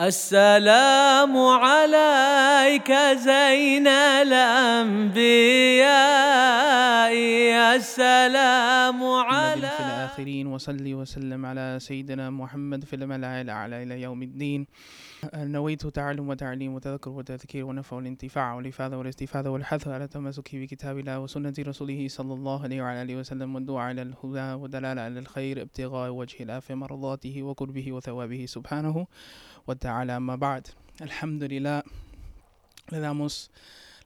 السلام عليك زين الأنبياء. السلام محمد في عليك الآخرين وصلي وسلم على سيدنا محمد في الملأ الأعلى إلى يوم الدين. نويت تعلم وتعليم وتذكر وتذكير ونفع والانتفاع والإفادة والاستفادة والحث على التمسك بكتاب الله وسنة رسوله صلى الله عليه وعلى آله وسلم والدعاء إلى الهدى والدلالة على الخير ابتغاء وجه الله في مرضاته وقربه وثوابه سبحانه. wa ta'ala mabad. Alhamdulillah, le damos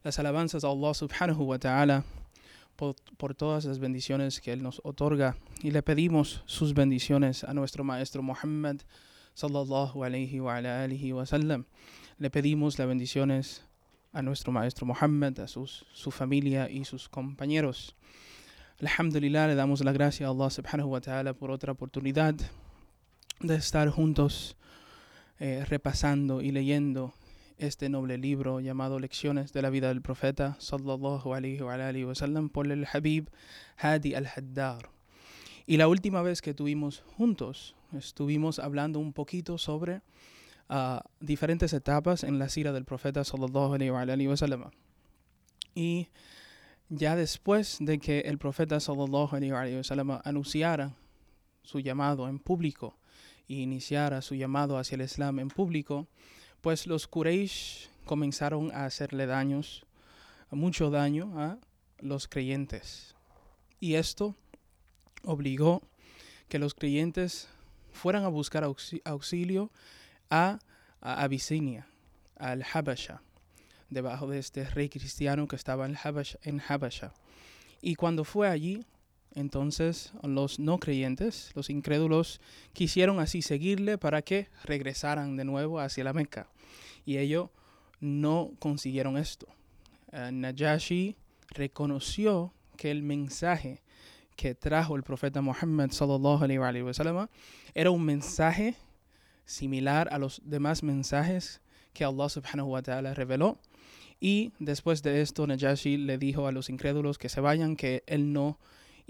las alabanzas a Allah subhanahu wa ta'ala por, todas las bendiciones que Él nos otorga y le pedimos sus bendiciones a nuestro Maestro Muhammad sallallahu alayhi wa, ala wa sallam. Le pedimos las bendiciones a nuestro Maestro Muhammad, a sus, su familia y sus compañeros. Alhamdulillah, le damos la gracia a Allah subhanahu wa ta'ala por otra oportunidad de estar juntos eh, repasando y leyendo este noble libro llamado Lecciones de la vida del profeta sallallahu alayhi wa sallam por el Habib Hadi al-Haddar. Y la última vez que estuvimos juntos, estuvimos hablando un poquito sobre ah, diferentes etapas en la sira del profeta sallallahu alayhi wa sallam. Y ya después de que el profeta sallallahu alayhi wa anunciara su llamado en público y iniciara su llamado hacia el Islam en público, pues los Quraysh comenzaron a hacerle daños, mucho daño a los creyentes. Y esto obligó que los creyentes fueran a buscar auxi- auxilio a, a Abisinia, al Habasha, debajo de este rey cristiano que estaba en Habasha. Y cuando fue allí, entonces los no creyentes, los incrédulos, quisieron así seguirle para que regresaran de nuevo hacia la Meca. Y ellos no consiguieron esto. Eh, Najashi reconoció que el mensaje que trajo el profeta Muhammad sallallahu alaihi wa alihi wa sallam era un mensaje similar a los demás mensajes que Allah subhanahu wa ta'ala reveló. Y después de esto, Najashi le dijo a los incrédulos que se vayan, que él no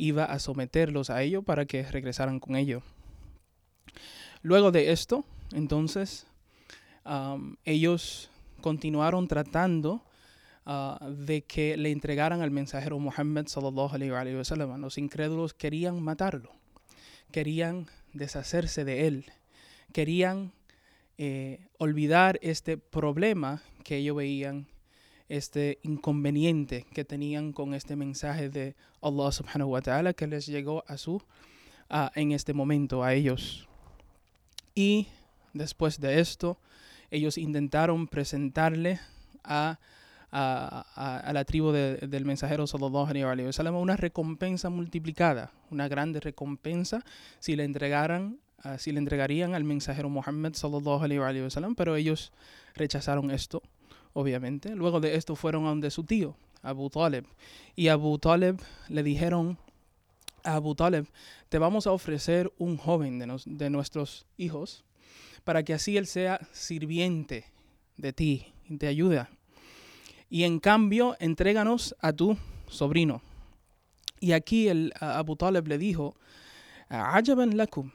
iba a someterlos a ello para que regresaran con ello. Luego de esto, entonces, ellos continuaron tratando ah, de que le entregaran al mensajero Muhammad sallallahu. Los incrédulos querían matarlo, querían deshacerse de él, querían eh, olvidar este problema que ellos veían, este inconveniente que tenían con este mensaje de Allah subhanahu wa ta'ala que les llegó a su ah, en este momento a ellos. Y después de esto, ellos intentaron presentarle a, a, a- la tribu de- del mensajero sallallahu alaihi wa sallam una recompensa multiplicada, una grande recompensa si le entregaran ah, si le entregarían al mensajero Muhammad sallallahu alaihi wa sallam, pero ellos rechazaron esto, obviamente. Luego de esto fueron a donde su tío, Abu Talib, y Abu Talib le dijeron a Abu Talib, te vamos a ofrecer un joven de, nos- de nuestros hijos para que así él sea sirviente de ti y te ayude. Y en cambio, entréganos a tu sobrino. Y aquí el Abu Talib le dijo, Ajaban lakum,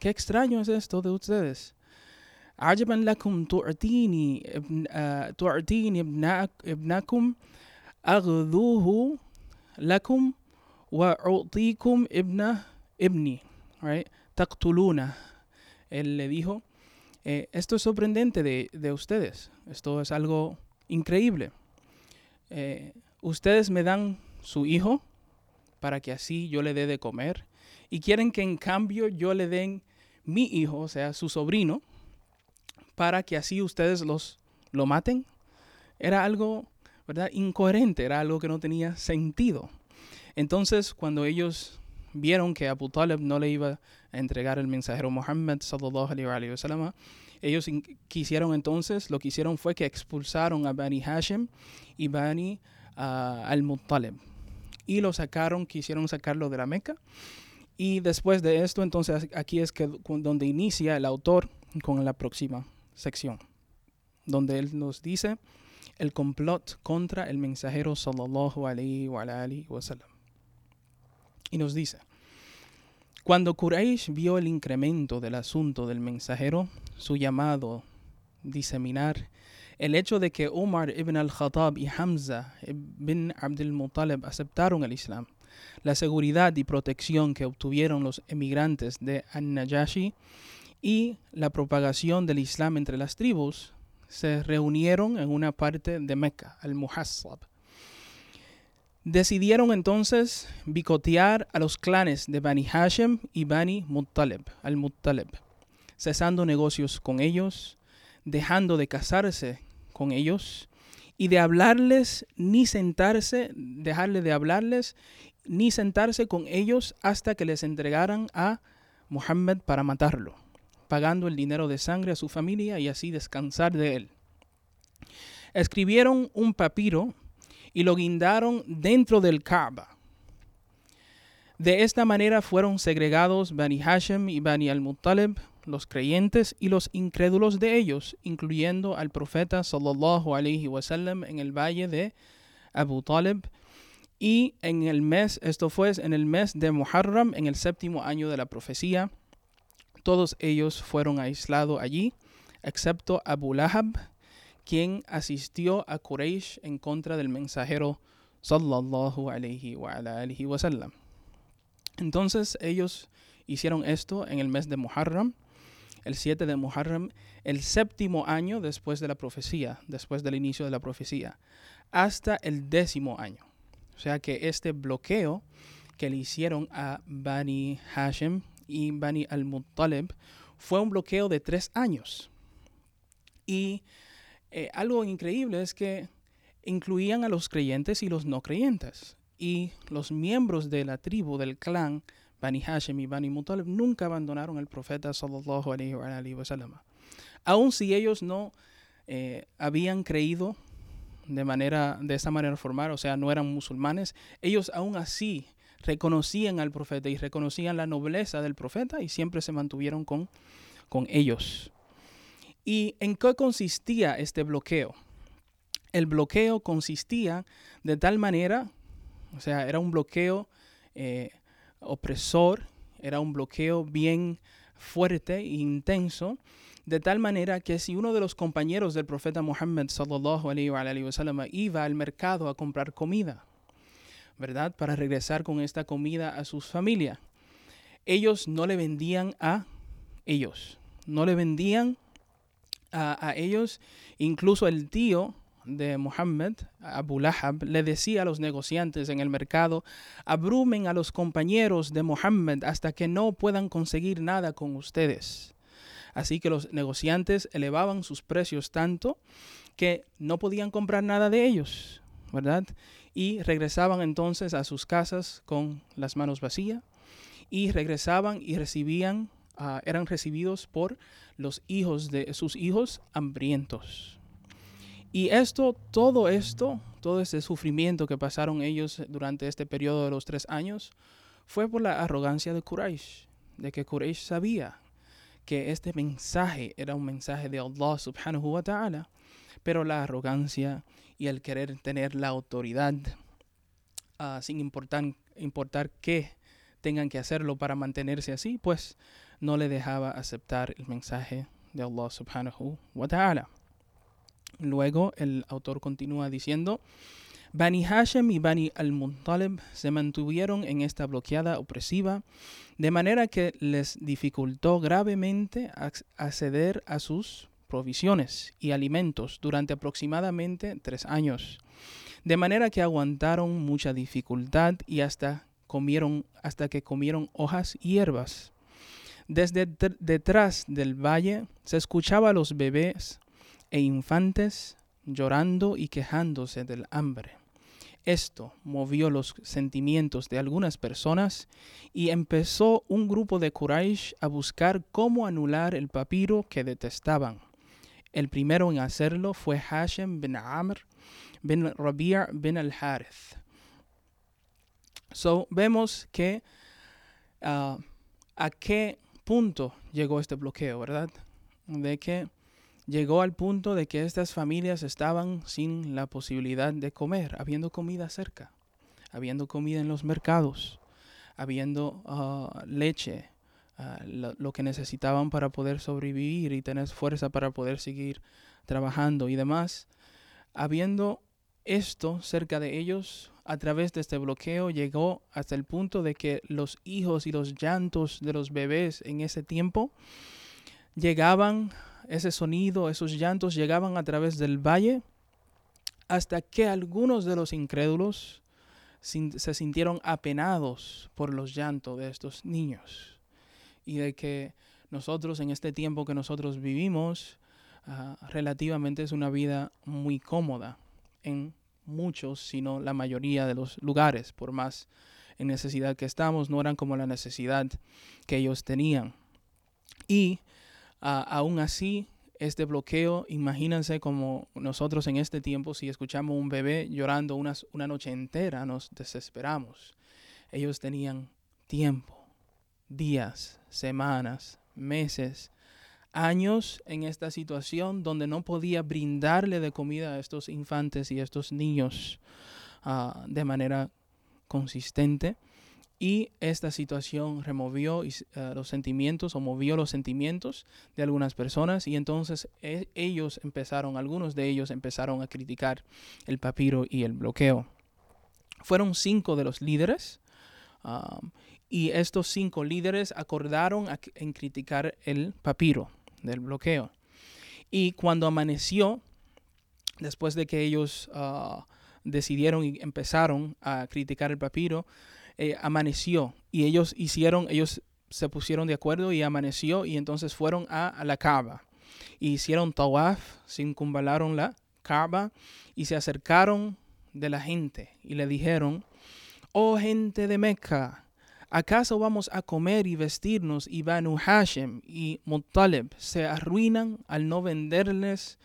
qué extraño es esto de ustedes. Lakum tu'tini ibn- ah, tu'tini ibna- ibnakum aghduhu lakum wa u'tikum ibna ibni. Right? Taqtuluna. Él le dijo, eh, esto es sorprendente de, de ustedes. Esto es algo increíble. Eh, ustedes me dan su hijo para que así yo le dé de comer y quieren que en cambio yo le den mi hijo, o sea, su sobrino, para que así ustedes los lo maten. Era algo, ¿verdad? Incoherente, era algo que no tenía sentido. Entonces, cuando ellos vieron que Abu Talib no le iba a entregar el mensajero Muhammad sallallahu alaihi wa alihi wa sallam, ellos quisieron entonces, lo que hicieron fue que expulsaron a Bani Hashem y Bani ah, al-Muttalib y lo sacaron, quisieron sacarlo de la Meca. Y después de esto, entonces aquí es que donde inicia el autor con la próxima sección, donde él nos dice el complot contra el mensajero sallallahu alaihi wa ala alihi wa sallam. Y nos dice, cuando Quraysh vio el incremento del asunto del mensajero, su llamado diseminar el hecho de que Umar ibn al-Khattab y Hamza ibn Abdul Muttalib aceptaron el Islam, la seguridad y protección que obtuvieron los emigrantes de An-Najashi y la propagación del Islam entre las tribus se reunieron en una parte de Mecca, al-Muhassab. Decidieron entonces bicotear a los clanes de Bani Hashem y Bani Muttalib, al-Muttalib, cesando negocios con ellos, dejando de casarse con ellos y de hablarles ni sentarse, dejarle de hablarles ni sentarse con ellos hasta que les entregaran a Muhammad para matarlo, pagando el dinero de sangre a su familia y así descansar de él. Escribieron un papiro y lo guindaron dentro del Kaaba. De esta manera fueron segregados Bani Hashem y Bani al-Muttalib, los creyentes y los incrédulos de ellos, incluyendo al profeta sallallahu alaihi wasallam en el valle de Abu Talib. Y en el mes, esto fue en el mes de Muharram, en el séptimo año de la profecía, todos ellos fueron aislados allí, excepto Abu Lahab, quien asistió a Quraysh en contra del mensajero sallallahu alayhi wa alihi wa. Entonces ellos hicieron esto en el mes de Muharram, el 7 de Muharram, el séptimo año después de la profecía, después del inicio de la profecía, hasta el décimo año. O sea que este bloqueo que le hicieron a Bani Hashem y Bani al-Muttalib fue un bloqueo de tres años. Y eh, algo increíble es que incluían a los creyentes y los no creyentes. Y los miembros de la tribu, del clan, Bani Hashem y Bani Mutalib, nunca abandonaron al profeta sallallahu alaihi wa. Aun si ellos no eh, habían creído de manera de esa manera formal, o sea, no eran musulmanes, ellos aún así reconocían al profeta y reconocían la nobleza del profeta y siempre se mantuvieron con, con ellos. ¿Y en qué consistía este bloqueo? El bloqueo consistía de tal manera, o sea, era un bloqueo eh, opresor, era un bloqueo bien fuerte e intenso, de tal manera que si uno de los compañeros del profeta Muhammad sallallahu iba al mercado a comprar comida, ¿verdad? Para regresar con esta comida a sus familias, ellos no le vendían a ellos, no le vendían a, ellos, incluso el tío de Muhammad, Abu Lahab, le decía a los negociantes en el mercado, abrumen a los compañeros de Muhammad hasta que no puedan conseguir nada con ustedes. Así que los negociantes elevaban sus precios tanto que no podían comprar nada de ellos, ¿verdad? Y regresaban entonces a sus casas con las manos vacías y regresaban y recibían, ah, eran recibidos por los hijos de sus hijos hambrientos. Y esto, todo esto, todo este sufrimiento que pasaron ellos durante este periodo de los tres años, fue por la arrogancia de Quraysh, de que Quraysh sabía que este mensaje era un mensaje de Allah subhanahu wa ta'ala, pero la arrogancia y el querer tener la autoridad, ah, sin importar, importar qué tengan que hacerlo para mantenerse así, pues no le dejaba aceptar el mensaje de Allah subhanahu wa ta'ala. Luego el autor continúa diciendo, Bani Hashem y Bani al-Muntalib se mantuvieron en esta bloqueada opresiva, de manera que les dificultó gravemente acceder a sus provisiones y alimentos durante aproximadamente tres años, de manera que aguantaron mucha dificultad y hasta comieron hasta que comieron hojas y hierbas. Desde detrás del valle se escuchaba a los bebés e infantes llorando y quejándose del hambre. Esto movió los sentimientos de algunas personas y empezó un grupo de Quraysh a buscar cómo anular el papiro que detestaban. El primero en hacerlo fue Hashem bin Amr bin Rabi' bin al-Harith. So, vemos que uh, a qué punto llegó este bloqueo, ¿verdad? De que llegó al punto de que estas familias estaban sin la posibilidad de comer, habiendo comida cerca, habiendo comida en los mercados, habiendo ah, leche, ah, lo, que necesitaban para poder sobrevivir y tener fuerza para poder seguir trabajando y demás. Habiendo esto cerca de ellos, a través de este bloqueo llegó hasta el punto de que los hijos y los llantos de los bebés en ese tiempo llegaban, ese sonido, esos llantos llegaban a través del valle hasta que algunos de los incrédulos se sintieron apenados por los llantos de estos niños y de que nosotros en este tiempo que nosotros vivimos ah, relativamente es una vida muy cómoda en muchos, sino la mayoría de los lugares, por más en necesidad que estamos, no eran como la necesidad que ellos tenían. Y ah, aún así, este bloqueo, imagínense como nosotros en este tiempo, si escuchamos un bebé llorando una noche entera, nos desesperamos. Ellos tenían tiempo, días, semanas, meses, años en esta situación donde no podía brindarle de comida a estos infantes y a estos niños ah, de manera consistente. Y esta situación removió eh, los sentimientos o movió los sentimientos de algunas personas y entonces e, ellos empezaron, algunos de ellos empezaron a criticar el papiro y el bloqueo. Fueron cinco de los líderes ah, y estos cinco líderes acordaron en criticar el papiro del bloqueo. Y cuando amaneció, después de que ellos ah, decidieron y empezaron a criticar el papiro, eh, amaneció y ellos hicieron, ellos se pusieron de acuerdo y amaneció y entonces fueron a, la Kaaba. hicieron tawaf, circunvalaron la Kaaba y se acercaron de la gente y le dijeron, oh gente de Meca, ¿Acaso vamos a comer y vestirnos y Banu Hashem y Muttalib se arruinan al no venderles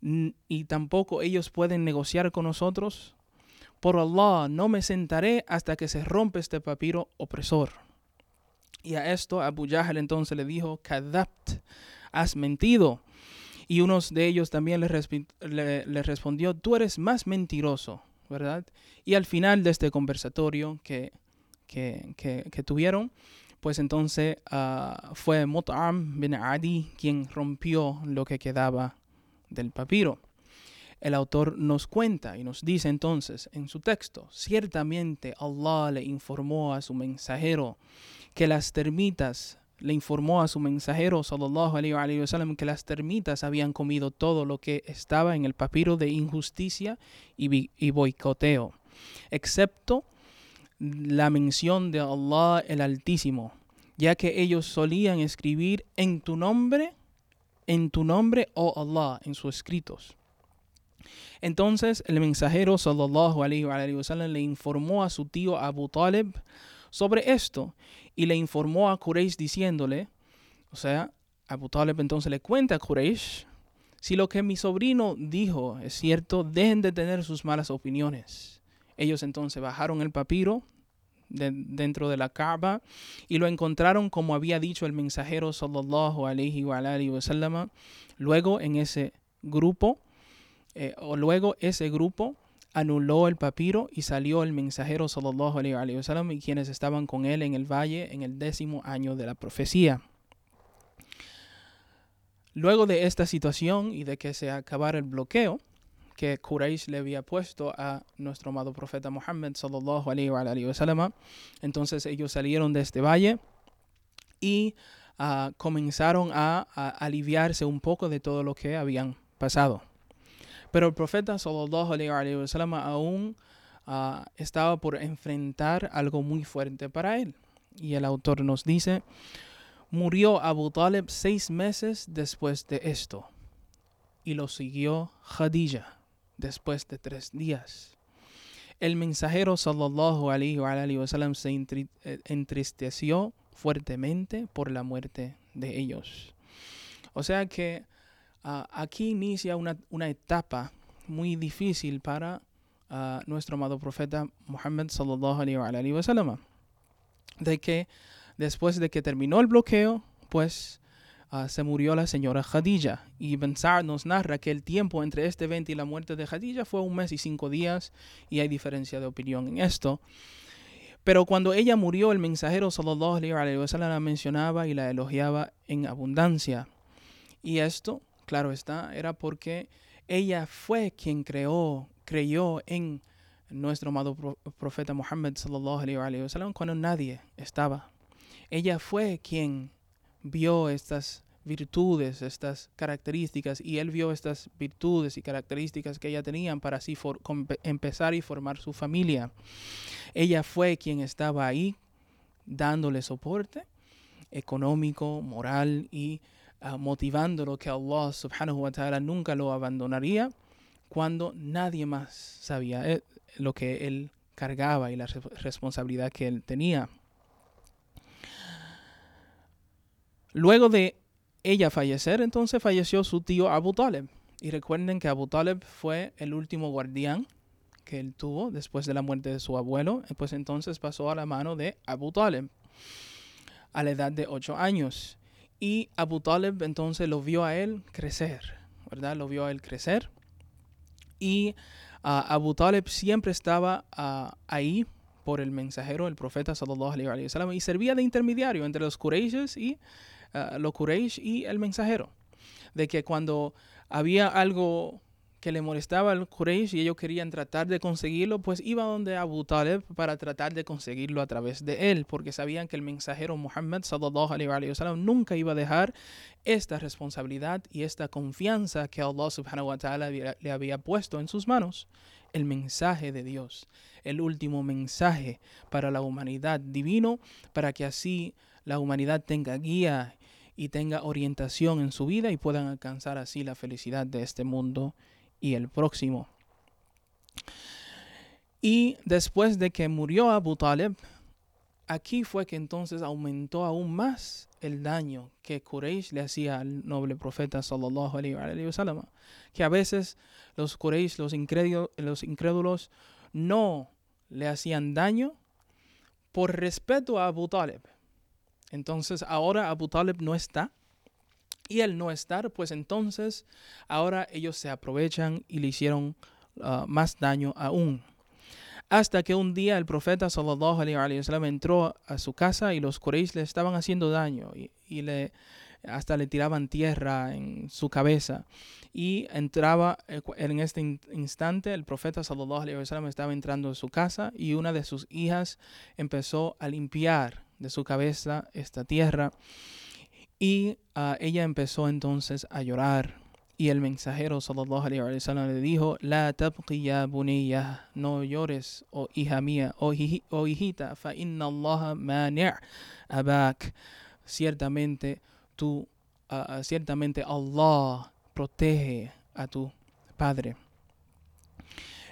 y tampoco ellos pueden negociar con nosotros? Por Allah, no me sentaré hasta que se rompa este papiro opresor. Y a esto Abu Jahl entonces le dijo, Kadapt, has mentido. Y uno de ellos también le, le respondió, tú eres más mentiroso, ¿verdad? Y al final de este conversatorio, que que, tuvieron, pues entonces uh, fue Mut'am bin Adi quien rompió lo que quedaba del papiro. El autor nos cuenta y nos dice entonces en su texto, ciertamente Allah le informó a su mensajero que las termitas, le informó a su mensajero sallallahu alayhi wa sallam que las termitas habían comido todo lo que estaba en el papiro de injusticia y boicoteo, excepto la mención de Allah el Altísimo, ya que ellos solían escribir en tu nombre, en tu nombre, oh Allah, en sus escritos. Entonces el mensajero sallallahu alayhi wa le informó a su tío Abu Talib sobre esto y le informó a Quraysh diciéndole, o sea, Abu Talib entonces le cuenta a Quraysh, si lo que mi sobrino dijo es cierto, dejen de tener sus malas opiniones. Ellos entonces bajaron el papiro dentro de la Kaaba y lo encontraron como había dicho el mensajero sallallahu alaihi wa wasallam. Luego en ese grupo eh, o luego ese grupo anuló el papiro y salió el mensajero sallallahu alaihi wa sallam y quienes estaban con él en el valle en el décimo año de la profecía. Luego de esta situación y de que se acabara el bloqueo, que Quraysh le había puesto a nuestro amado profeta Muhammad sallallahu alayhi wa, sallam. Entonces ellos salieron de este valle y ah, comenzaron a, aliviarse un poco de todo lo que habían pasado. Pero el profeta sallallahu alayhi wa sallam aún ah, estaba por enfrentar algo muy fuerte para él. Y el autor nos dice, murió Abu Talib seis meses después de esto y lo siguió Khadija después de tres días. El mensajero sallallahu alaihi wa sallam se eh, entristeció fuertemente por la muerte de ellos. O sea que ah, aquí inicia una, etapa muy difícil para ah, nuestro amado profeta Muhammad sallallahu alaihi wa sallam. De que después de que terminó el bloqueo, pues Ah, se murió la señora Khadija. Y Ben nos narra que el tiempo entre este evento y la muerte de Khadija fue un mes y cinco días, y hay diferencia de opinión en esto. Pero cuando ella murió, el mensajero sallallahu alaihi wa sallam la mencionaba y la elogiaba en abundancia. Y esto, claro está, era porque ella fue quien creó, creyó en nuestro amado profeta Muhammad sallallahu alaihi wa sallam cuando nadie estaba. Ella fue quien vio estas virtudes, estas características, y él vio estas virtudes y características que ella tenía para así empezar y formar su familia. Ella fue quien estaba ahí dándole soporte económico, moral y uh, motivándolo que Allah subhanahu wa ta'ala nunca lo abandonaría cuando nadie más sabía eh, lo que él cargaba y la responsabilidad que él tenía. Luego de ella fallecer, entonces falleció su tío Abu Talib. Y recuerden que Abu Talib fue el último guardián que él tuvo después de la muerte de su abuelo. Pues entonces pasó a la mano de Abu Talib a la edad de ocho años. Y Abu Talib entonces lo vio a él crecer, ¿verdad? Lo vio a él crecer. Y uh, Abu Talib siempre estaba uh, ahí por el mensajero, el profeta sallallahu alaihi wasallam, y servía de intermediario entre los Quraishes y uh, los Quraysh y el mensajero. De que cuando había algo que le molestaba al Quraysh y ellos querían tratar de conseguirlo, pues iba donde Abu Talib para tratar de conseguirlo a través de él, porque sabían que el mensajero Muhammad sallallahu nunca iba a dejar esta responsabilidad y esta confianza que Allah subhanahu wa ta'ala le había puesto en sus manos, el mensaje de Dios, el último mensaje para la humanidad divino, para que así la humanidad tenga guía y tenga orientación en su vida y puedan alcanzar así la felicidad de este mundo y el próximo. Y después de que murió Abu Talib, aquí fue que entonces aumentó aún más el daño que Quraysh le hacía al noble profeta sallallahu alaihi wasallam, que a veces los Quraysh, los incrédulos, los incrédulos no le hacían daño por respeto a Abu Talib. Entonces ahora Abu Talib no está y el no estar, pues entonces ahora ellos se aprovechan y le hicieron uh, más daño aún. Hasta que un día el profeta sallallahu alaihi wasallam entró a su casa y los Quraysh le estaban haciendo daño y, le hasta le tiraban tierra en su cabeza. Y entraba eh, en este instante el profeta sallallahu alaihi wasallam estaba entrando a su casa y una de sus hijas empezó a limpiar de su cabeza esta tierra y uh, ella empezó entonces a llorar. Y el mensajero sallallahu alaihi wa sallam le dijo, La tabqi ya no llores, oh hija mía, oh, hij oh hijita, fa inna Allah mani' abak. Ciertamente, tú, uh, ciertamente Allah protege a tu padre.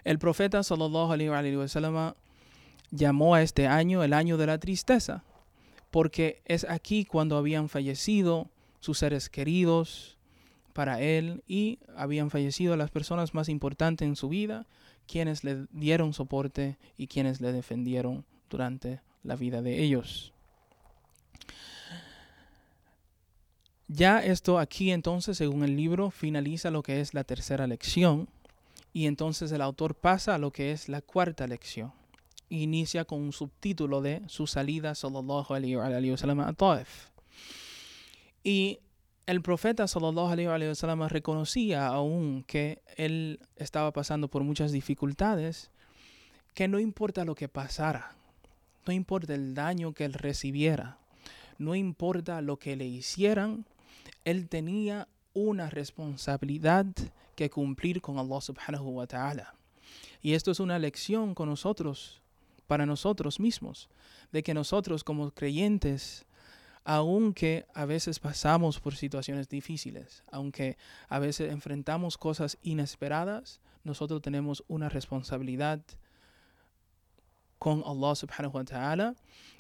El profeta sallallahu alaihi wa sallam llamó a este año el año de la tristeza porque es aquí cuando habían fallecido sus seres queridos para él y habían fallecido las personas más importantes en su vida, quienes le dieron soporte y quienes le defendieron durante la vida de ellos. Ya esto aquí entonces, según el libro, finaliza lo que es la tercera lección y entonces el autor pasa a lo que es la cuarta lección inicia con un subtítulo de su salida sallallahu alayhi wa sallam a Taif. Y el profeta sallallahu alayhi wa sallam reconocía aún que él estaba pasando por muchas dificultades, que no importa lo que pasara, no importa el daño que él recibiera, no importa lo que le hicieran, él tenía una responsabilidad que cumplir con Allah subhanahu wa ta'ala. Y esto es una lección con nosotros para nosotros mismos, de que nosotros como creyentes, aunque a veces pasamos por situaciones difíciles, aunque a veces enfrentamos cosas inesperadas, nosotros tenemos una responsabilidad con Allah subhanahu wa ta'ala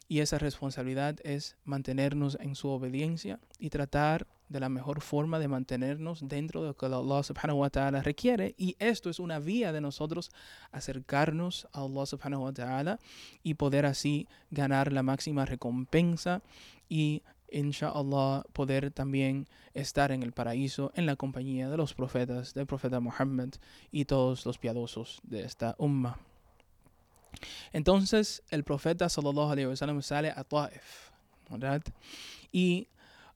y esa responsabilidad es mantenernos en su obediencia y tratar de la mejor forma de mantenernos dentro de lo que Allah subhanahu wa ta'ala requiere. Y esto es una vía de nosotros acercarnos a Allah subhanahu wa ta'ala y poder así ganar la máxima recompensa y inshallah poder también estar en el paraíso en la compañía de los profetas, del profeta Muhammad y todos los piadosos de esta umma. Entonces el profeta sallallahu alaihi wasallam sale a Taif, ¿verdad? Y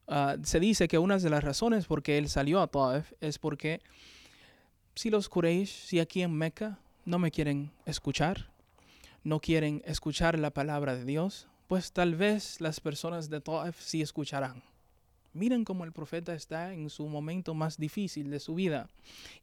uh, se dice que una de las razones por qué él salió a Taif es porque si los Quraysh, si aquí en Meca no me quieren escuchar, no quieren escuchar la palabra de Dios, pues tal vez las personas de Taif sí escucharán. Miren cómo el profeta está en su momento más difícil de su vida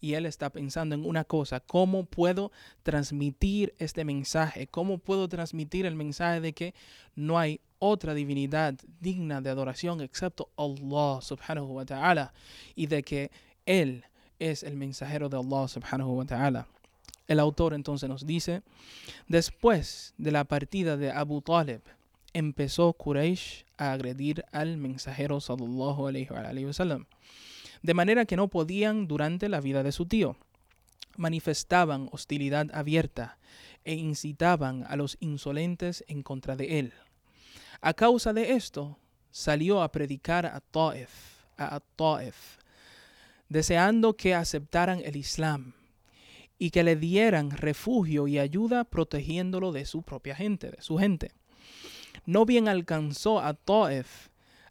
y él está pensando en una cosa, ¿cómo puedo transmitir este mensaje? ¿Cómo puedo transmitir el mensaje de que no hay otra divinidad digna de adoración excepto Allah subhanahu wa ta'ala y de que él es el mensajero de Allah subhanahu wa ta'ala? El autor entonces nos dice, después de la partida de Abu Talib, empezó Quraysh a agredir al mensajero sallallahu alayhi wa sallam, de manera que no podían durante la vida de su tío. Manifestaban hostilidad abierta e incitaban a los insolentes en contra de él. A causa de esto, salió a predicar a Ta'if, a Ta'if, deseando que aceptaran el Islam y que le dieran refugio y ayuda protegiéndolo de su propia gente, de su gente no bien alcanzó a Taif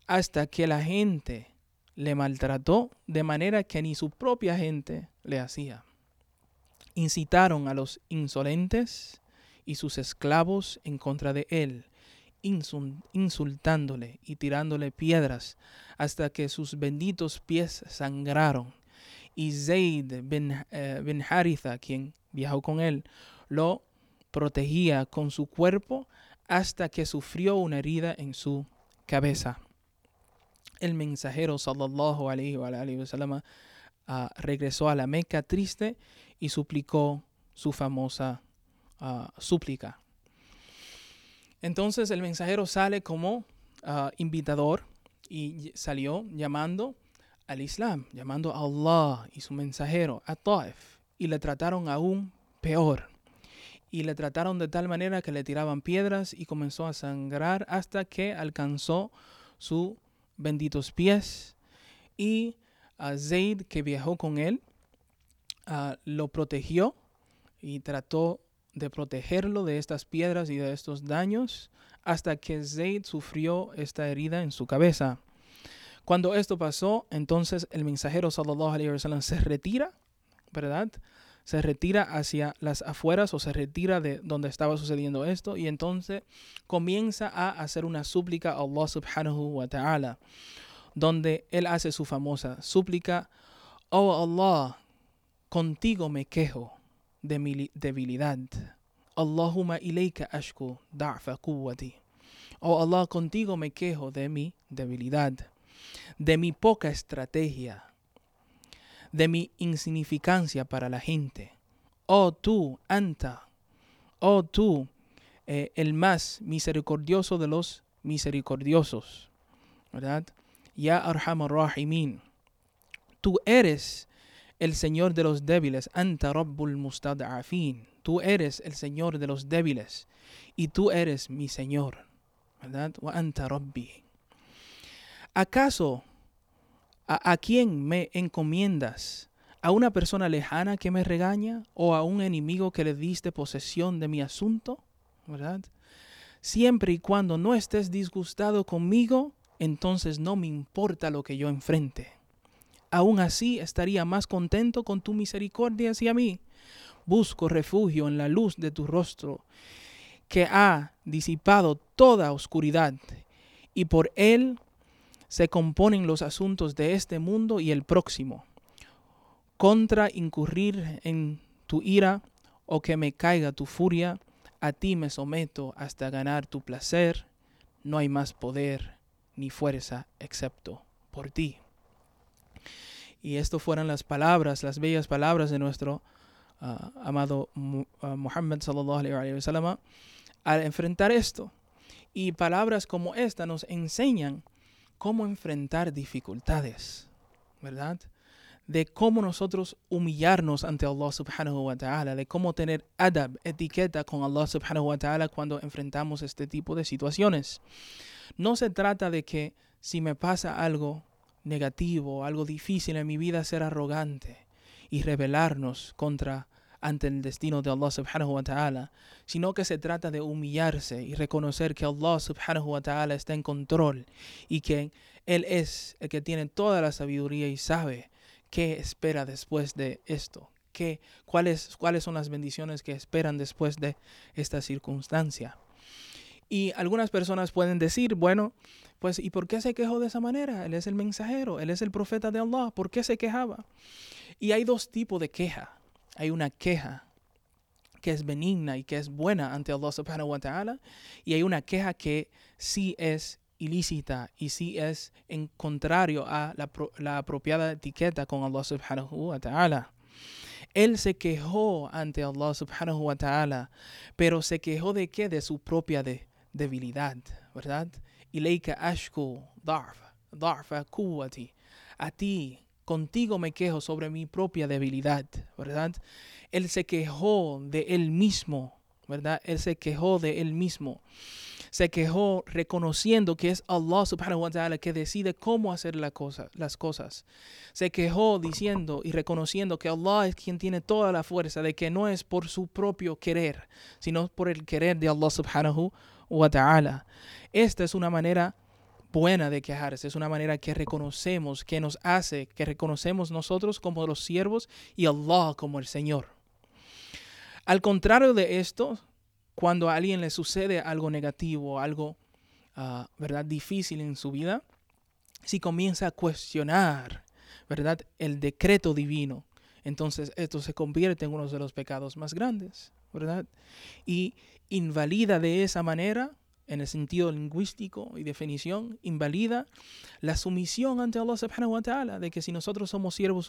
hasta que la gente le maltrató de manera que ni su propia gente le hacía. Incitaron a los insolentes y sus esclavos en contra de él, insultándole y tirándole piedras hasta que sus benditos pies sangraron. Y Zayd eh, bin Haritha, quien viajó con él, lo protegía con su cuerpo hasta que sufrió una herida en su cabeza. El mensajero sallallahu alayhi wa, alayhi sallam, uh, regresó a la Meca triste y suplicó su famosa uh, súplica. Entonces el mensajero sale como uh, invitador y salió llamando al Islam, llamando a Allah y su mensajero, a Taif, y le trataron aún peor. Y le trataron de tal manera que le tiraban piedras y comenzó a sangrar hasta que alcanzó sus benditos pies. Y a Zaid que viajó con él ah, lo protegió y trató de protegerlo de estas piedras y de estos daños hasta que Zaid sufrió esta herida en su cabeza. Cuando esto pasó, entonces el mensajero sallallahu alaihi wasallam se retira, ¿verdad? se retira hacia las afueras o se retira de donde estaba sucediendo esto y entonces comienza a hacer una súplica a Allah subhanahu wa ta'ala, donde él hace su famosa súplica, oh Allah, contigo me quejo de mi debilidad. Allahumma ilayka ashku da'fa quwwati. Oh Allah, contigo me quejo de mi debilidad, de mi poca estrategia de mi insignificancia para la gente. Oh tú, Anta, oh tú, eh, el más misericordioso de los misericordiosos, ¿verdad? Ya Arhamar Rahimin, tú eres el Señor de los débiles, Anta Rabbul Mustad'afin, tú eres el Señor de los débiles y tú eres mi Señor, ¿verdad? Wa Anta Rabbi. ¿Acaso ¿A, quién me encomiendas? ¿A una persona lejana que me regaña? ¿O a un enemigo que le diste posesión de mi asunto? ¿Verdad? Siempre y cuando no estés disgustado conmigo, entonces no me importa lo que yo enfrente. Aún así estaría más contento con tu misericordia hacia mí. Busco refugio en la luz de tu rostro, que ha disipado toda oscuridad, y por él se componen los asuntos de este mundo y el próximo. Contra incurrir en tu ira o que me caiga tu furia, a ti me someto hasta ganar tu placer. No hay más poder ni fuerza excepto por ti. Y esto fueron las palabras, las bellas palabras de nuestro uh, amado uh, Muhammad sallallahu al enfrentar esto. Y palabras como esta nos enseñan cómo enfrentar dificultades, ¿verdad? De cómo nosotros humillarnos ante Allah subhanahu wa ta'ala, de cómo tener adab, etiqueta con Allah subhanahu wa ta'ala cuando enfrentamos este tipo de situaciones. No se trata de que si me pasa algo negativo, algo difícil en mi vida, ser arrogante y rebelarnos contra ante el destino de Allah subhanahu wa ta'ala, sino que se trata de humillarse y reconocer que Allah subhanahu wa ta'ala está en control y que Él es el que tiene toda la sabiduría y sabe qué espera después de esto, qué, cuáles, cuáles son las bendiciones que esperan después de esta circunstancia. Y algunas personas pueden decir, bueno, pues ¿y por qué se quejó de esa manera? Él es el mensajero, él es el profeta de Allah, ¿por qué se quejaba? Y hay dos tipos de queja hay una queja que es benigna y que es buena ante Allah subhanahu wa ta'ala, y hay una queja que sí es ilícita y sí es en contrario a la, la apropiada etiqueta con Allah subhanahu wa ta'ala. Él se quejó ante Allah subhanahu wa ta'ala, pero se quejó de qué? De su propia de, debilidad, ¿verdad? Ileika ashku darf, darfa kuwati. A ti, contigo me quejo sobre mi propia debilidad, ¿verdad? Él se quejó de él mismo, ¿verdad? Él se quejó de él mismo. Se quejó reconociendo que es Allah subhanahu wa ta'ala que decide cómo hacer la las cosas. Se quejó diciendo y reconociendo que Allah es quien tiene toda la fuerza, de que no es por su propio querer, sino por el querer de Allah subhanahu wa. Esta es una manera buena de quejarse, es una manera que reconocemos, que nos hace, que reconocemos nosotros como los siervos y Allah como el Señor. Al contrario de esto, cuando a alguien le sucede algo negativo, algo ah, ¿verdad? difícil en su vida, si comienza a cuestionar ¿verdad? el decreto divino, entonces esto se convierte en uno de los pecados más grandes, ¿verdad? Y invalida de esa manera en el sentido lingüístico y definición, invalida la sumisión ante Allah subhanahu wa ta'ala, de que si nosotros somos siervos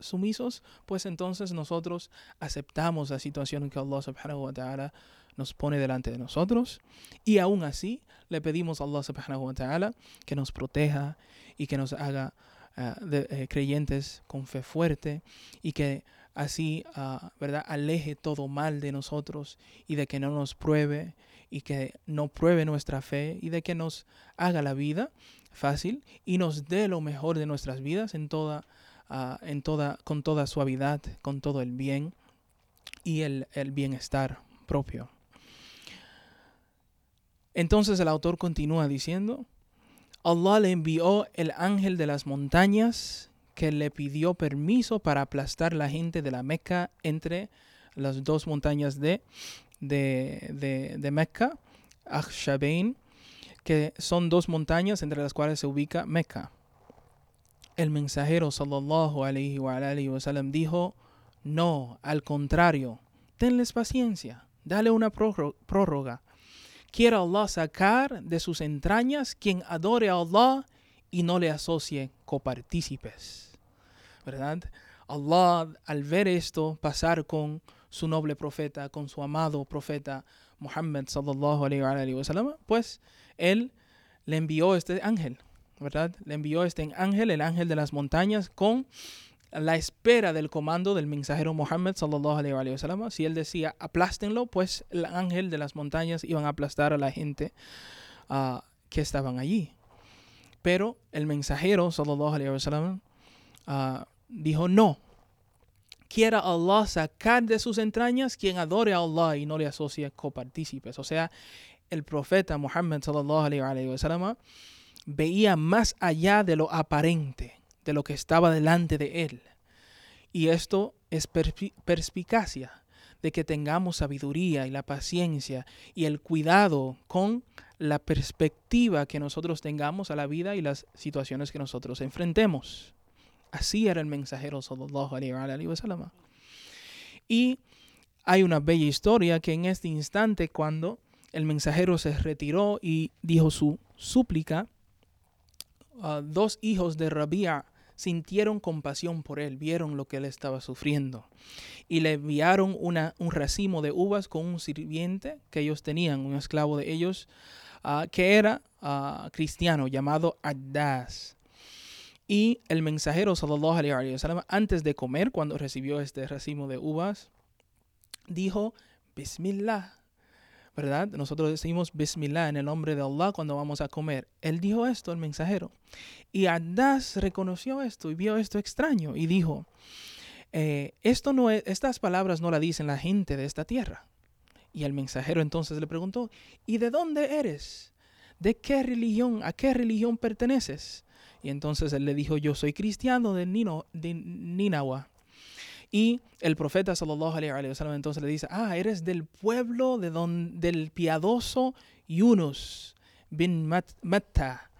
sumisos, pues entonces nosotros aceptamos la situación que Allah subhanahu wa ta'ala nos pone delante de nosotros. Y aún así le pedimos a Allah subhanahu wa ta'ala que nos proteja y que nos haga ah, eh, creyentes con fe fuerte y que así, uh, ¿verdad? Aleje todo mal de nosotros y de que no nos pruebe y que no pruebe nuestra fe y de que nos haga la vida fácil y nos dé lo mejor de nuestras vidas en toda, uh, en toda, con toda suavidad, con todo el bien y el, el bienestar propio. Entonces el autor continúa diciendo, Allah le envió el ángel de las montañas que le pidió permiso para aplastar la gente de la Meca entre las dos montañas de de, de, de Mecca, Akhshabain, que son dos montañas entre las cuales se ubica Mecca. El mensajero sallallahu alayhi wa, alayhi dijo, no, al contrario, tenles paciencia, dale una prórroga. Quiere Allah sacar de sus entrañas quien adore a Allah y no le asocie copartícipes. ¿Verdad? Allah, al ver esto pasar con su noble profeta, con su amado profeta Muhammad sallallahu alayhi wa sallam, pues él le envió este ángel, ¿verdad? Le envió este ángel, el ángel de las montañas, con la espera del comando del mensajero Muhammad sallallahu alayhi wa sallam. Si él decía aplástenlo, pues el ángel de las montañas iban a aplastar a la gente uh, que estaban allí. Pero el mensajero sallallahu alayhi wa sallam uh, dijo no, quiera Allah sacar de sus entrañas quien adore a Allah y no le asocie copartícipes. O sea, el profeta Muhammad sallam veía más allá de lo aparente, de lo que estaba delante de él. Y esto es perspicacia de que tengamos sabiduría y la paciencia y el cuidado con la perspectiva que nosotros tengamos a la vida y las situaciones que nosotros enfrentemos. Así era el mensajero sallallahu wa sallam. Y hay una bella historia que en este instante cuando el mensajero se retiró y dijo su súplica, uh, dos hijos de Rabia sintieron compasión por él, vieron lo que él estaba sufriendo y le enviaron una, un racimo de uvas con un sirviente que ellos tenían, un esclavo de ellos, uh, que era uh, cristiano llamado Addas. Y el mensajero sallallahu alaihi wasallam antes de comer cuando recibió este racimo de uvas dijo Bismillah. ¿Verdad? Nosotros decimos Bismillah en el nombre de Allah cuando vamos a comer. Él dijo esto, el mensajero. Y Adas reconoció esto y vio esto extraño y dijo, eh, esto no es, estas palabras no la dicen la gente de esta tierra. Y el mensajero entonces le preguntó, ¿y de dónde eres? ¿De qué religión? ¿A qué religión perteneces? Y entonces él le dijo, yo soy cristiano de, Nino, de Ninawa. Y el profeta sallallahu entonces le dice, ah, eres del pueblo de don, del piadoso Yunus bin Matta.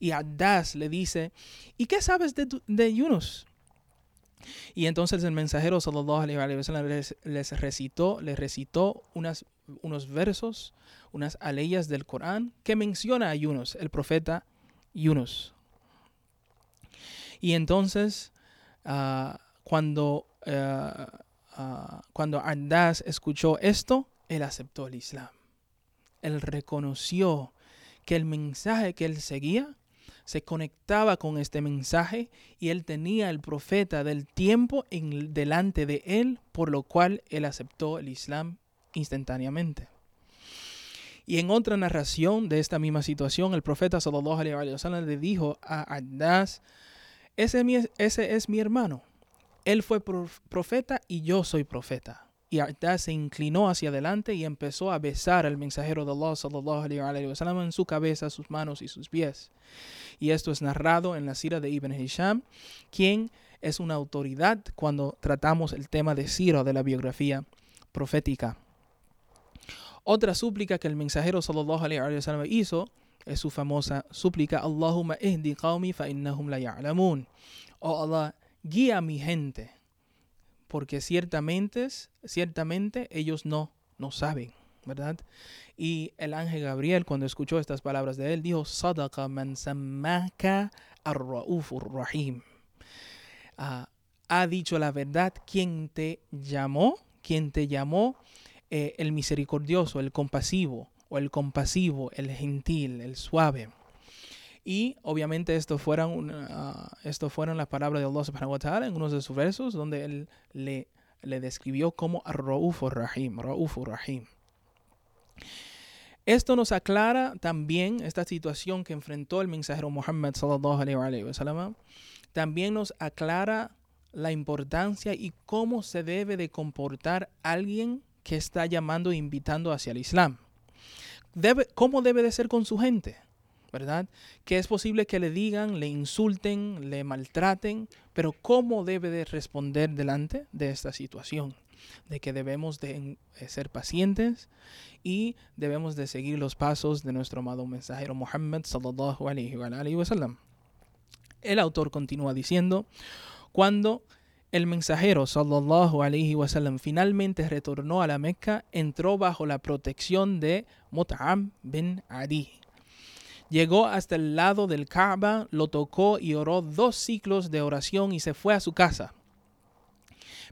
Y Addas le dice, ¿y qué sabes de, de Yunus? Y entonces el mensajero sallallahu les, recitó, les recitó unas, unos versos, unas aleyas del Corán que menciona a Yunus, el profeta Yunus. Y entonces uh, cuando, uh, uh, cuando Ardas escuchó esto, él aceptó el Islam. Él reconoció que el mensaje que él seguía se conectaba con este mensaje y él tenía el profeta del tiempo en, delante de él, por lo cual él aceptó el Islam instantáneamente. Y en otra narración de esta misma situación, el profeta sallallahu alaihi wasallam le dijo a Adás, ese, es mi hermano. Él fue profeta y yo soy profeta. Y Ardaz se inclinó hacia adelante y empezó a besar al mensajero de Allah sallallahu alaihi wasallam en su cabeza, sus manos y sus pies. Y esto es narrado en la Sira de Ibn Hisham, quien es una autoridad cuando tratamos el tema de Sira de la biografía profética. Otra súplica que el mensajero sallallahu alaihi wasallam hizo es su famosa súplica Allahumma ihdi qawmi fa innahum la ya'lamun. Oh Allah, guía a mi gente porque ciertamente, ciertamente ellos no, no saben, ¿verdad? Y el ángel Gabriel, cuando escuchó estas palabras de él, dijo, Sadaqa man sammaka ar rahim. Ah, ha dicho la verdad quien te llamó, quien te llamó eh, el misericordioso, el compasivo, o el compasivo, el gentil, el suave. Y obviamente esto fueron, uh, esto fueron las palabras de Allah subhanahu wa ta'ala en uno de sus versos donde él le, describió como Rauf Rahim, Rauf Rahim. Esto nos aclara también esta situación que enfrentó el mensajero Muhammad sallallahu alaihi wa sallam. También nos aclara la importancia y cómo se debe de comportar alguien que está llamando e invitando hacia el Islam. ¿Cómo debe de ser con su gente? ¿verdad? Que es posible que le digan, le insulten, le maltraten, pero ¿cómo debe de responder delante de esta situación? De que debemos de eh, ser pacientes y debemos de seguir los pasos de nuestro amado mensajero Muhammad sallallahu alaihi wa sallam. El autor continúa diciendo, cuando el mensajero sallallahu alaihi wasallam finalmente retornó a la Meca, entró bajo la protección de Mut'am bin Adi, Llegó hasta el lado del Kaaba, lo tocó y oró dos ciclos de oración y se fue a su casa.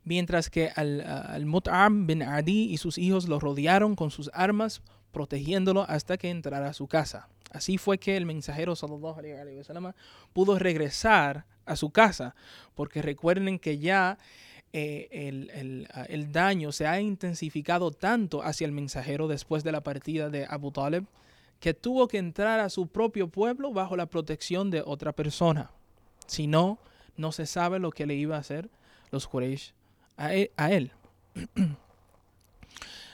Mientras que al, al Mut'am bin Adi y sus hijos lo rodearon con sus armas, protegiéndolo hasta que entrara a su casa. Así fue que el mensajero sallallahu alaihi wasallam pudo regresar a su casa, porque recuerden que ya eh, el, el, el, daño se ha intensificado tanto hacia el mensajero después de la partida de Abu Talib que tuvo que entrar a su propio pueblo bajo la protección de otra persona. Si no, no se sabe lo que le iba a hacer los Quraysh a e, él.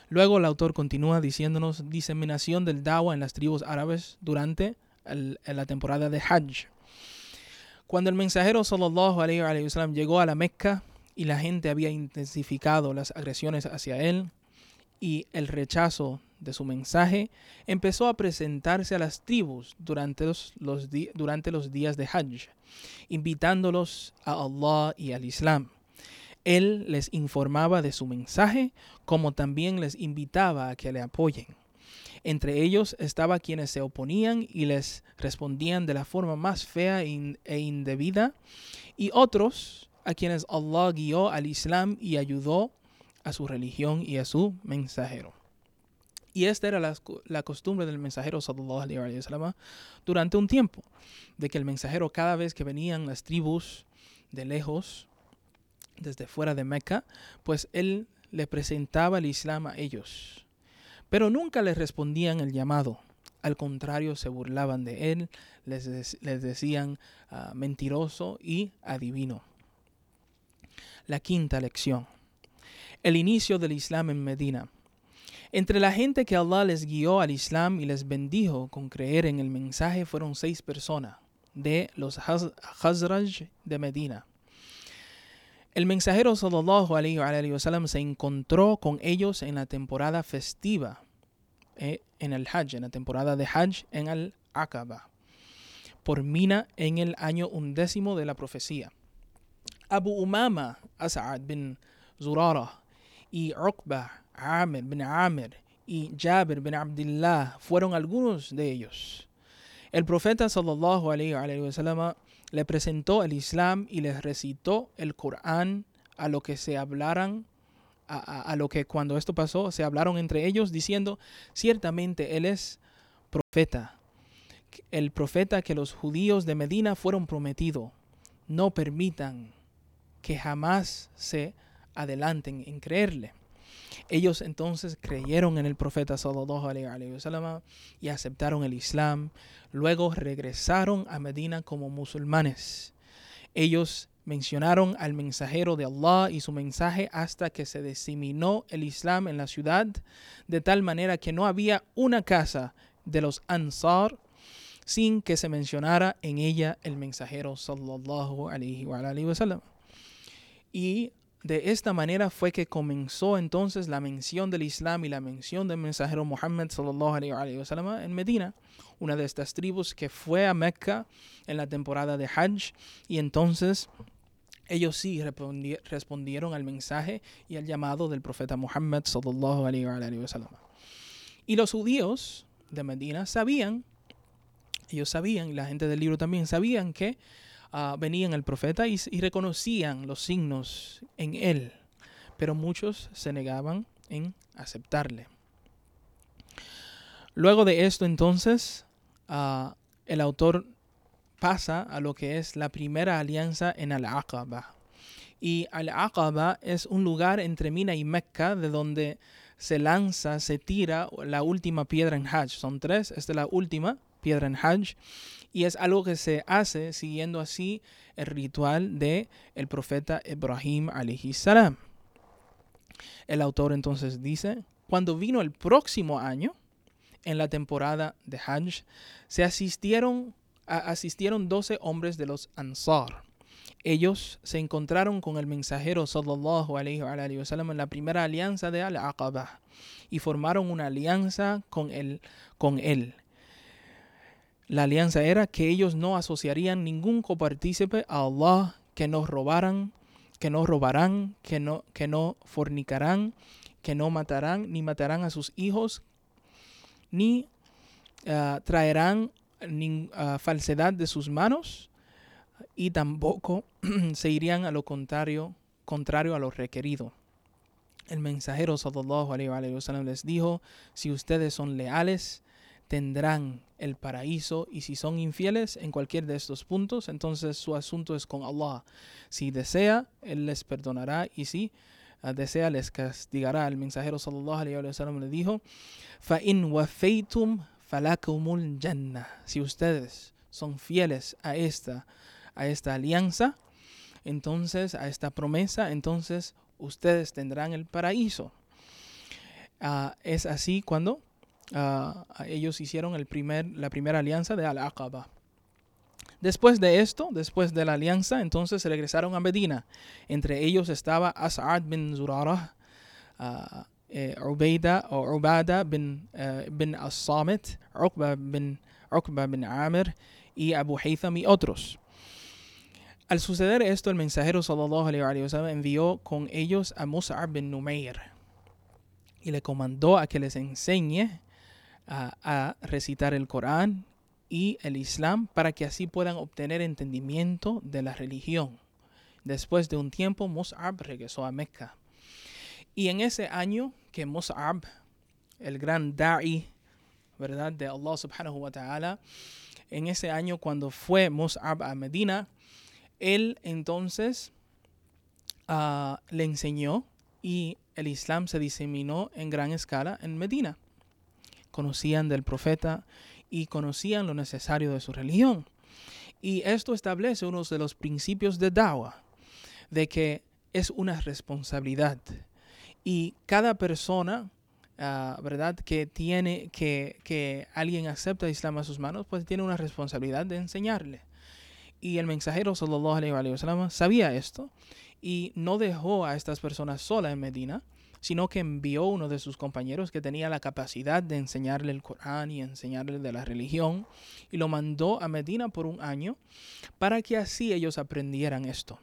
Luego el autor continúa diciéndonos diseminación del dawa en las tribus árabes durante la temporada de Hajj. Cuando el mensajero sallallahu alaihi wa llegó a la Mecca y la gente había intensificado las agresiones hacia él y el rechazo de su mensaje, empezó a presentarse a las tribus durante los, durante los días de Hajj, invitándolos a Allah y al Islam. Él les informaba de su mensaje, como también les invitaba a que le apoyen. Entre ellos estaba quienes se oponían y les respondían de la forma más fea e indebida, y otros a quienes Allah guió al Islam y ayudó a su religión y a su mensajero. Y esta era la, costumbre del mensajero sallallahu alaihi durante un tiempo, de que el mensajero cada vez que venían las tribus de lejos, desde fuera de Meca, pues él le presentaba el Islam a ellos. Pero nunca les respondían el llamado. Al contrario, se burlaban de él, les, les decían ah, mentiroso y adivino. La quinta lección. El inicio del Islam en Medina. Entre la gente que Allah les guió al Islam y les bendijo con creer en el mensaje fueron seis personas de los Khazraj de Medina. El mensajero sallallahu alayhi wa sallam se encontró con ellos en la temporada festiva eh, en el Hajj, en la temporada de Hajj en el Aqaba, por Mina en el año undécimo de la profecía. Abu Umama As'ad bin Zurara y Uqba Amir bin Amir y Jabir bin Abdullah fueron algunos de ellos. El profeta sallallahu alayhi wa sallam le presentó el Islam y les recitó el Corán a lo que se hablaran a, lo que cuando esto pasó se hablaron entre ellos diciendo, ciertamente Él es profeta, el profeta que los judíos de Medina fueron prometidos. No permitan que jamás se adelanten en creerle. Ellos entonces creyeron en el profeta sallallahu y aceptaron el Islam. Luego regresaron a Medina como musulmanes. Ellos mencionaron al mensajero de Allah y su mensaje hasta que se diseminó el Islam en la ciudad, de tal manera que no había una casa de los Ansar sin que se mencionara en ella el mensajero sallallahu. Y de esta manera fue que comenzó entonces la mención del Islam y la mención del mensajero Muhammad en Medina, una de estas tribus que fue a Mecca en la temporada de Hajj y entonces ellos sí respondieron al mensaje y al llamado del profeta Muhammad. Y los judíos de Medina sabían, ellos sabían, la gente del libro también sabían que uh, venían el profeta y, y, reconocían los signos en él, pero muchos se negaban en aceptarle. Luego de esto entonces, uh, el autor pasa a lo que es la primera alianza en Al-Aqaba. Y Al-Aqaba es un lugar entre Mina y Mecca de donde se lanza, se tira la última piedra en Hajj. Son tres, esta es la última piedra en Hajj. Y es algo que se hace siguiendo así el ritual de el profeta Ibrahim alayhi salam. El autor entonces dice, cuando vino el próximo año, en la temporada de Hajj, se asistieron asistieron doce hombres de los Ansar. Ellos se encontraron con el mensajero sallallahu alaihi wa sallam en la primera alianza de Al-Aqaba y formaron una alianza con él, con él. La alianza era que ellos no asociarían ningún copartícipe a Allah, que no robaran, que no robarán, que no, que no fornicarán, que no matarán, ni matarán a sus hijos, ni uh, traerán uh, falsedad de sus manos y tampoco se irían a lo contrario, contrario a lo requerido. El mensajero sallallahu les dijo, si ustedes son leales, tendrán el paraíso y si son infieles en cualquier de estos puntos, entonces su asunto es con Allah. Si desea, Él les perdonará y si uh, desea, les castigará. El mensajero sallallahu alaihi wa sallam le dijo, in wafaytum falakumul jannah. Si ustedes son fieles a esta, a esta alianza, entonces a esta promesa, entonces ustedes tendrán el paraíso. Uh, es así cuando ellos hicieron la primera alianza de Al-Aqaba. Después de esto, después de la alianza, entonces regresaron a Medina. Entre ellos estaba As'ad bin Zurara, uh, eh, o Ubada bin, uh, bin As-Samit, Uqba bin, Uqba bin Amir y Abu Haytham y otros. Al suceder esto, el mensajero sallallahu alaihi wa sallam envió con ellos a Mus'ab bin Numair y le comandó a que les enseñe a, recitar el Corán y el Islam para que así puedan obtener entendimiento de la religión. Después de un tiempo, Mus'ab regresó a Mecca. Y en ese año que Mus'ab, el gran da'i, ¿verdad? De Allah subhanahu wa ta'ala, en ese año cuando fue Mus'ab a Medina, él entonces uh, le enseñó y el Islam se diseminó en gran escala en Medina. Conocían del profeta y conocían lo necesario de su religión. Y esto establece uno de los principios de Dawa, de que es una responsabilidad. Y cada persona, ah, ¿verdad?, que tiene, que, que alguien acepta Islam a sus manos, pues tiene una responsabilidad de enseñarle. Y el mensajero, sallallahu sallam, sabía esto y no dejó a estas personas solas en Medina, sino que envió uno de sus compañeros que tenía la capacidad de enseñarle el Corán y enseñarle de la religión, y lo mandó a Medina por un año para que así ellos aprendieran esto.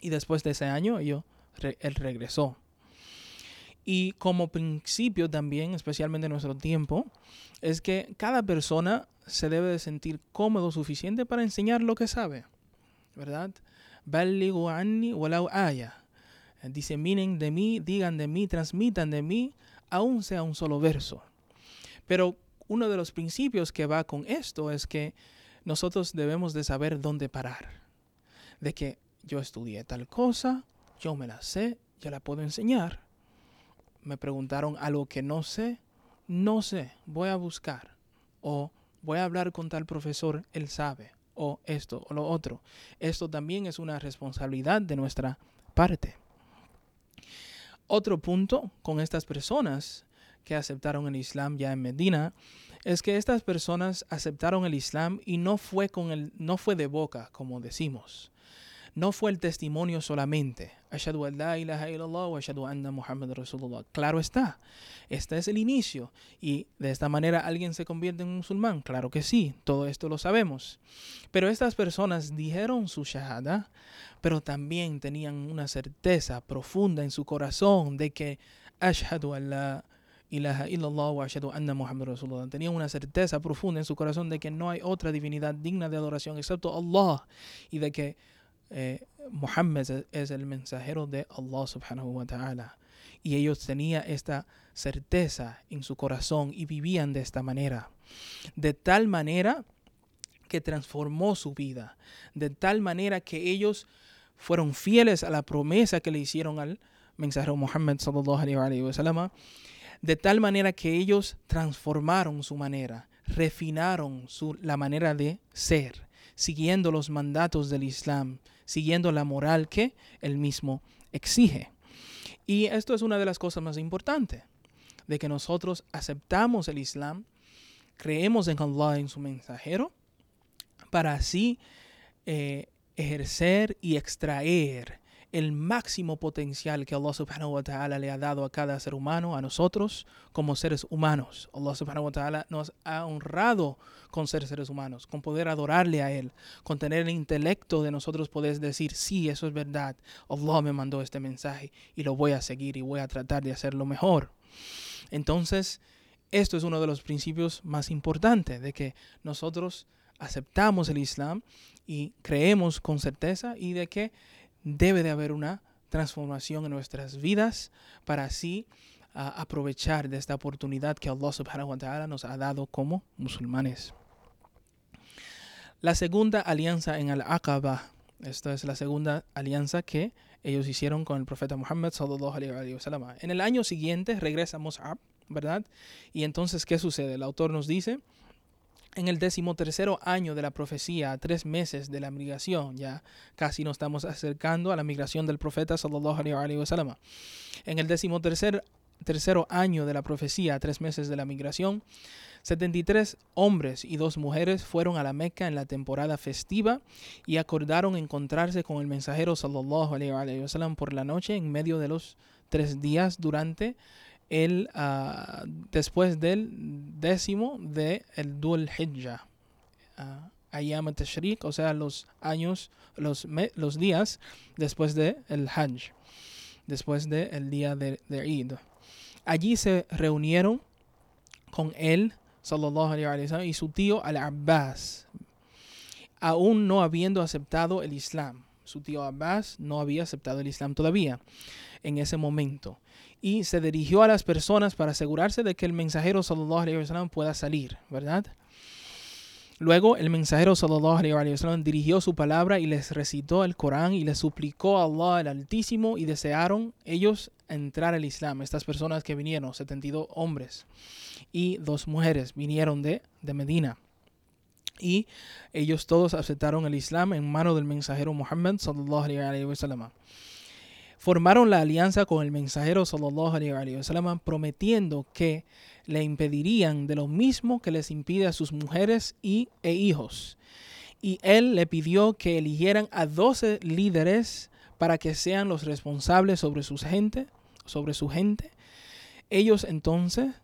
Y después de ese año, ellos, él regresó. Y como principio también, especialmente en nuestro tiempo, es que cada persona se debe de sentir cómodo suficiente para enseñar lo que sabe, ¿verdad? Miren de mí, digan de mí, transmitan de mí, aun sea un solo verso. Pero uno de los principios que va con esto es que nosotros debemos de saber dónde parar. De que yo estudié tal cosa, yo me la sé, ya la puedo enseñar. Me preguntaron algo que no sé, no sé, voy a buscar. O voy a hablar con tal profesor, él sabe o esto o lo otro. Esto también es una responsabilidad de nuestra parte. Otro punto con estas personas que aceptaron el Islam ya en Medina es que estas personas aceptaron el Islam y no fue con el no fue de boca, como decimos, no fue el testimonio solamente. Claro está, este es el inicio. Y de esta manera alguien se convierte en musulmán. Claro que sí, todo esto lo sabemos. Pero estas personas dijeron su shahada, pero también tenían una certeza profunda en su corazón de que ashhadu an ilaha illallah wa ashhadu anna Muhammad Rasulullah. Tenían una certeza profunda en su corazón de que no hay otra divinidad digna de adoración excepto Allah y de que eh, Muhammad es el mensajero de Allah subhanahu wa ta'ala. Y ellos tenían esta certeza en su corazón y vivían de esta manera. De tal manera que transformó su vida. De tal manera que ellos fueron fieles a la promesa que le hicieron al mensajero Muhammad sallallahu alaihi wa De tal manera que ellos transformaron su manera, refinaron su, la manera de ser, siguiendo los mandatos del Islam, siguiendo la moral que él mismo exige. Y esto es una de las cosas más importantes, de que nosotros aceptamos el Islam, creemos en Allah, en su mensajero, para así eh, ejercer y extraer el máximo potencial que Allah subhanahu wa ta'ala le ha dado a cada ser humano, a nosotros como seres humanos. Allah subhanahu wa ta'ala nos ha honrado con ser seres humanos, con poder adorarle a Él, con tener el intelecto de nosotros poder decir, sí, eso es verdad, Allah me mandó este mensaje y lo voy a seguir y voy a tratar de hacerlo mejor. Entonces, esto es uno de los principios más importantes, de que nosotros aceptamos el Islam y creemos con certeza y de que debe de haber una transformación en nuestras vidas para así ah, aprovechar de esta oportunidad que Allah subhanahu wa ta'ala nos ha dado como musulmanes. La segunda alianza en Al-Aqaba, esta es la segunda alianza que ellos hicieron con el profeta Muhammad sallallahu alaihi wasallam. En el año siguiente regresa Mus'ab, ¿verdad? Y entonces, ¿qué sucede? El autor nos dice en el decimotercero año de la profecía, a tres meses de la migración, ya casi nos estamos acercando a la migración del profeta sallallahu alaihi. En el decimotercer tercero año de la profecía, a tres meses de la migración, 73 hombres y dos mujeres fueron a la Meca en la temporada festiva y acordaron encontrarse con el mensajero sallallahu alaihi por la noche en medio de los tres días durante el, uh, después del décimo de el Dul Hijjah. Uh, Ayam Tashriq, o sea, los años, los, me, los días después del el Hajj, después del día de, de Eid. Allí se reunieron con él, sallallahu alayhi wa y su tío Al-Abbas, aún no habiendo aceptado el Islam. Su tío Abbas no había aceptado el Islam todavía en ese momento y se dirigió a las personas para asegurarse de que el mensajero sallallahu alaihi wasallam pueda salir, ¿verdad? Luego el mensajero sallallahu alaihi wasallam dirigió su palabra y les recitó el Corán y les suplicó a Allah el Altísimo y desearon ellos entrar al Islam. Estas personas que vinieron, 72 hombres y dos mujeres vinieron de, de Medina. Y ellos todos aceptaron el Islam en mano del mensajero Muhammad sallallahu alaihi wasallam. Formaron la alianza con el mensajero sallallahu alaihi wasallam prometiendo que le impedirían de lo mismo que les impide a sus mujeres y, e hijos. Y él le pidió que eligieran a doce líderes para que sean los responsables sobre su gente, sobre su gente. Ellos entonces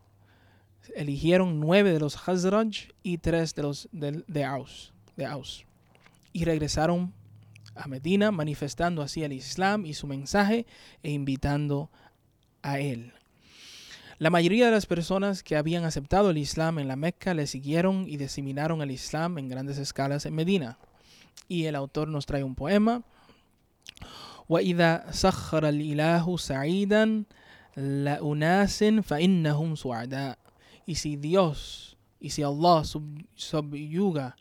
eligieron nueve de los Hazraj y tres de los de, de Aus, de Aus. Y regresaron a Medina manifestando así el Islam y su mensaje e invitando a él. La mayoría de las personas que habían aceptado el Islam en la Meca le siguieron y diseminaron el Islam en grandes escalas en Medina. Y el autor nos trae un poema. وإذا سخر الإله سعيدا لأناس فإنهم سعداء y si Dios y si Allah subyuga,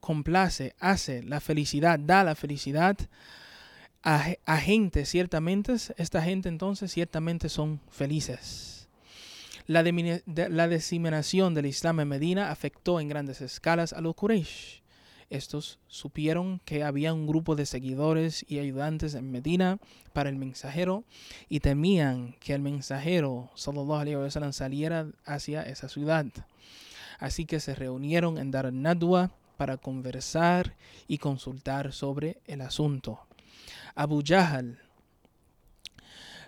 complace, hace la felicidad, da la felicidad a, a, gente, ciertamente, esta gente entonces ciertamente son felices. La, de, la del Islam en Medina afectó en grandes escalas a los Quraysh. Estos supieron que había un grupo de seguidores y ayudantes en Medina para el mensajero y temían que el mensajero sallallahu saliera hacia esa ciudad. Así que se reunieron en Dar Nadwa para conversar y consultar sobre el asunto. Abu Jahl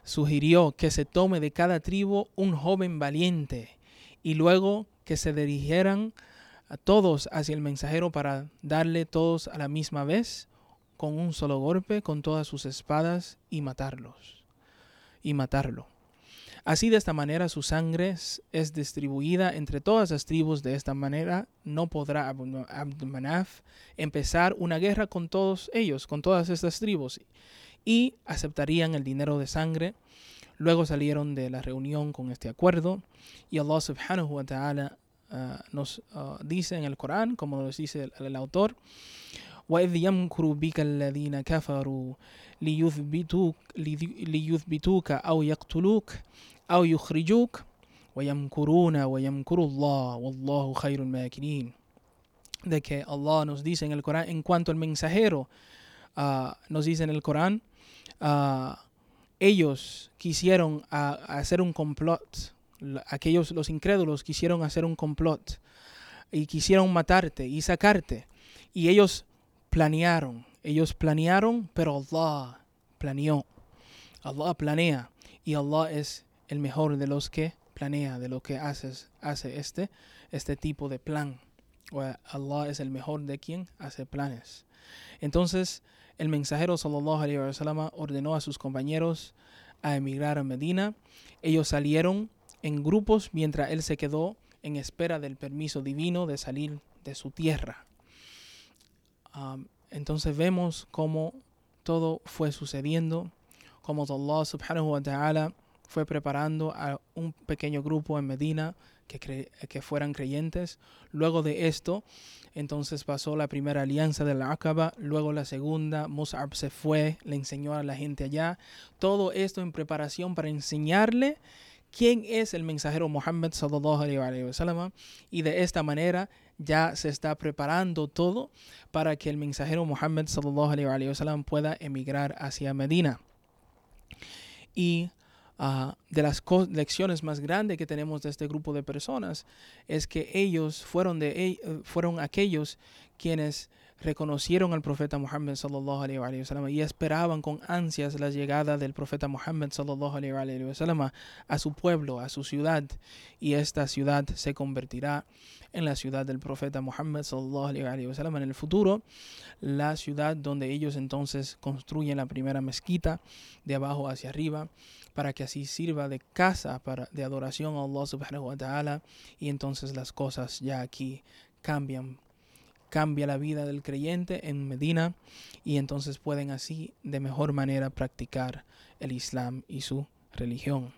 sugirió que se tome de cada tribu un joven valiente y luego que se dirigieran a todos hacia el mensajero para darle todos a la misma vez con un solo golpe con todas sus espadas y matarlos y matarlo. Así de esta manera su sangre es distribuida entre todas las tribus. De esta manera no podrá Abdumanaf empezar una guerra con todos ellos, con todas estas tribus, y aceptarían el dinero de sangre. Luego salieron de la reunión con este acuerdo y Allah subhanahu wa ta'ala uh, nos uh, dice en el Corán, como nos dice el, el autor, وإذ يمكر بك الذين كفروا ليثبتوك, ليثبتوك أو يقتلوك أو يخرجوك ويمكرون ويمكر الله والله خير الماكرين de que Allah nos dice en el Corán en cuanto al mensajero uh, nos dice en el Corán uh, ellos quisieron uh, hacer un complot aquellos los incrédulos quisieron hacer un complot y quisieron matarte y sacarte y ellos planearon ellos planearon pero Allah planeó Allah planea y Allah es el mejor de los que planea, de lo que hace este, este tipo de plan. Allah es el mejor de quien hace planes. Entonces, el mensajero sallallahu alaihi wasallam ordenó a sus compañeros a emigrar a Medina. Ellos salieron en grupos mientras él se quedó en espera del permiso divino de salir de su tierra. Um, entonces vemos cómo todo fue sucediendo, como Allah subhanahu wa ta'ala fue preparando a un pequeño grupo en Medina que, que fueran creyentes. Luego de esto, entonces pasó la primera alianza de la Aqaba, luego la segunda, Mus'ab se fue, le enseñó a la gente allá. Todo esto en preparación para enseñarle quién es el mensajero Muhammad sallallahu alaihi wasallam y de esta manera ya se está preparando todo para que el mensajero Muhammad sallallahu alaihi wasallam pueda emigrar hacia Medina. Y Uh, de las lecciones más grandes que tenemos de este grupo de personas es que ellos fueron, de, eh, fueron aquellos quienes reconocieron al profeta Muhammad sallallahu y esperaban con ansias la llegada del profeta Muhammad a su pueblo, a su ciudad y esta ciudad se convertirá en la ciudad del profeta Muhammad sallallahu alaihi wa sallam en el futuro, la ciudad donde ellos entonces construyen la primera mezquita de abajo hacia arriba para que así sirva de casa para, de adoración a Allah subhanahu wa ta'ala y entonces las cosas ya aquí cambian cambia la vida del creyente en Medina y entonces pueden así de mejor manera practicar el Islam y su religión.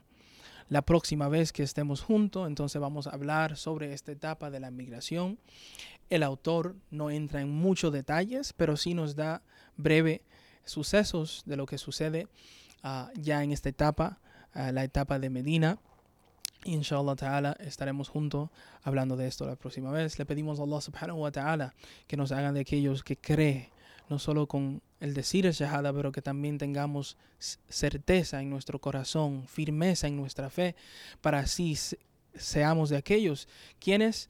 La próxima vez que estemos juntos, entonces vamos a hablar sobre esta etapa de la migración. El autor no entra en muchos detalles, pero sí nos da breve sucesos de lo que sucede uh, ya en esta etapa, uh, la etapa de Medina. Inshallah ta'ala estaremos juntos hablando de esto la próxima vez. Le pedimos a Allah subhanahu wa ta'ala que nos haga de aquellos que creen no solo con el decir el shahada, pero que también tengamos certeza en nuestro corazón, firmeza en nuestra fe, para así seamos de aquellos quienes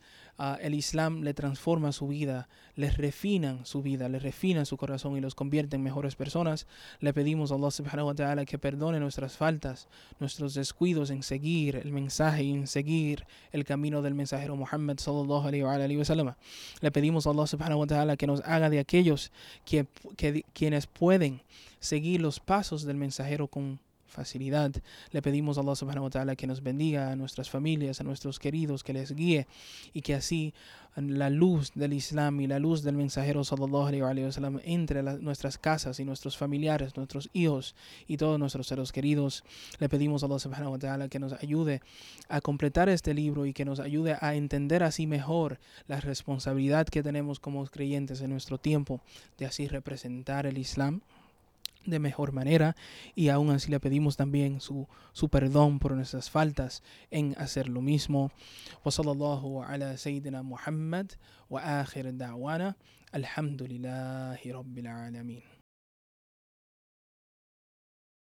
el Islam le transforma su vida, les refinan su vida, les refinan su corazón y los convierte en mejores personas. Le pedimos a Allah subhanahu wa ta'ala que perdone nuestras faltas, nuestros descuidos en seguir el mensaje y en seguir el camino del mensajero Muhammad sallallahu alayhi wa sallam. Le pedimos a Allah subhanahu wa ta'ala que nos haga de aquellos que, que, quienes pueden seguir los pasos del mensajero con facilidad. Le pedimos a Allah subhanahu wa ta'ala que nos bendiga a nuestras familias, a nuestros queridos, que les guíe y que así la luz del Islam y la luz del mensajero sallallahu alayhi wa sallam entre nuestras casas y nuestros familiares, nuestros hijos y todos nuestros seres queridos. Le pedimos a Allah subhanahu wa ta'ala que nos ayude a completar este libro y que nos ayude a entender así mejor la responsabilidad que tenemos como creyentes en nuestro tiempo de así representar el Islam de mejor manera y aún así le pedimos también su, su perdón por nuestras faltas en hacer lo mismo. Wa akhir da'wana alhamdulillahi rabbil alamin.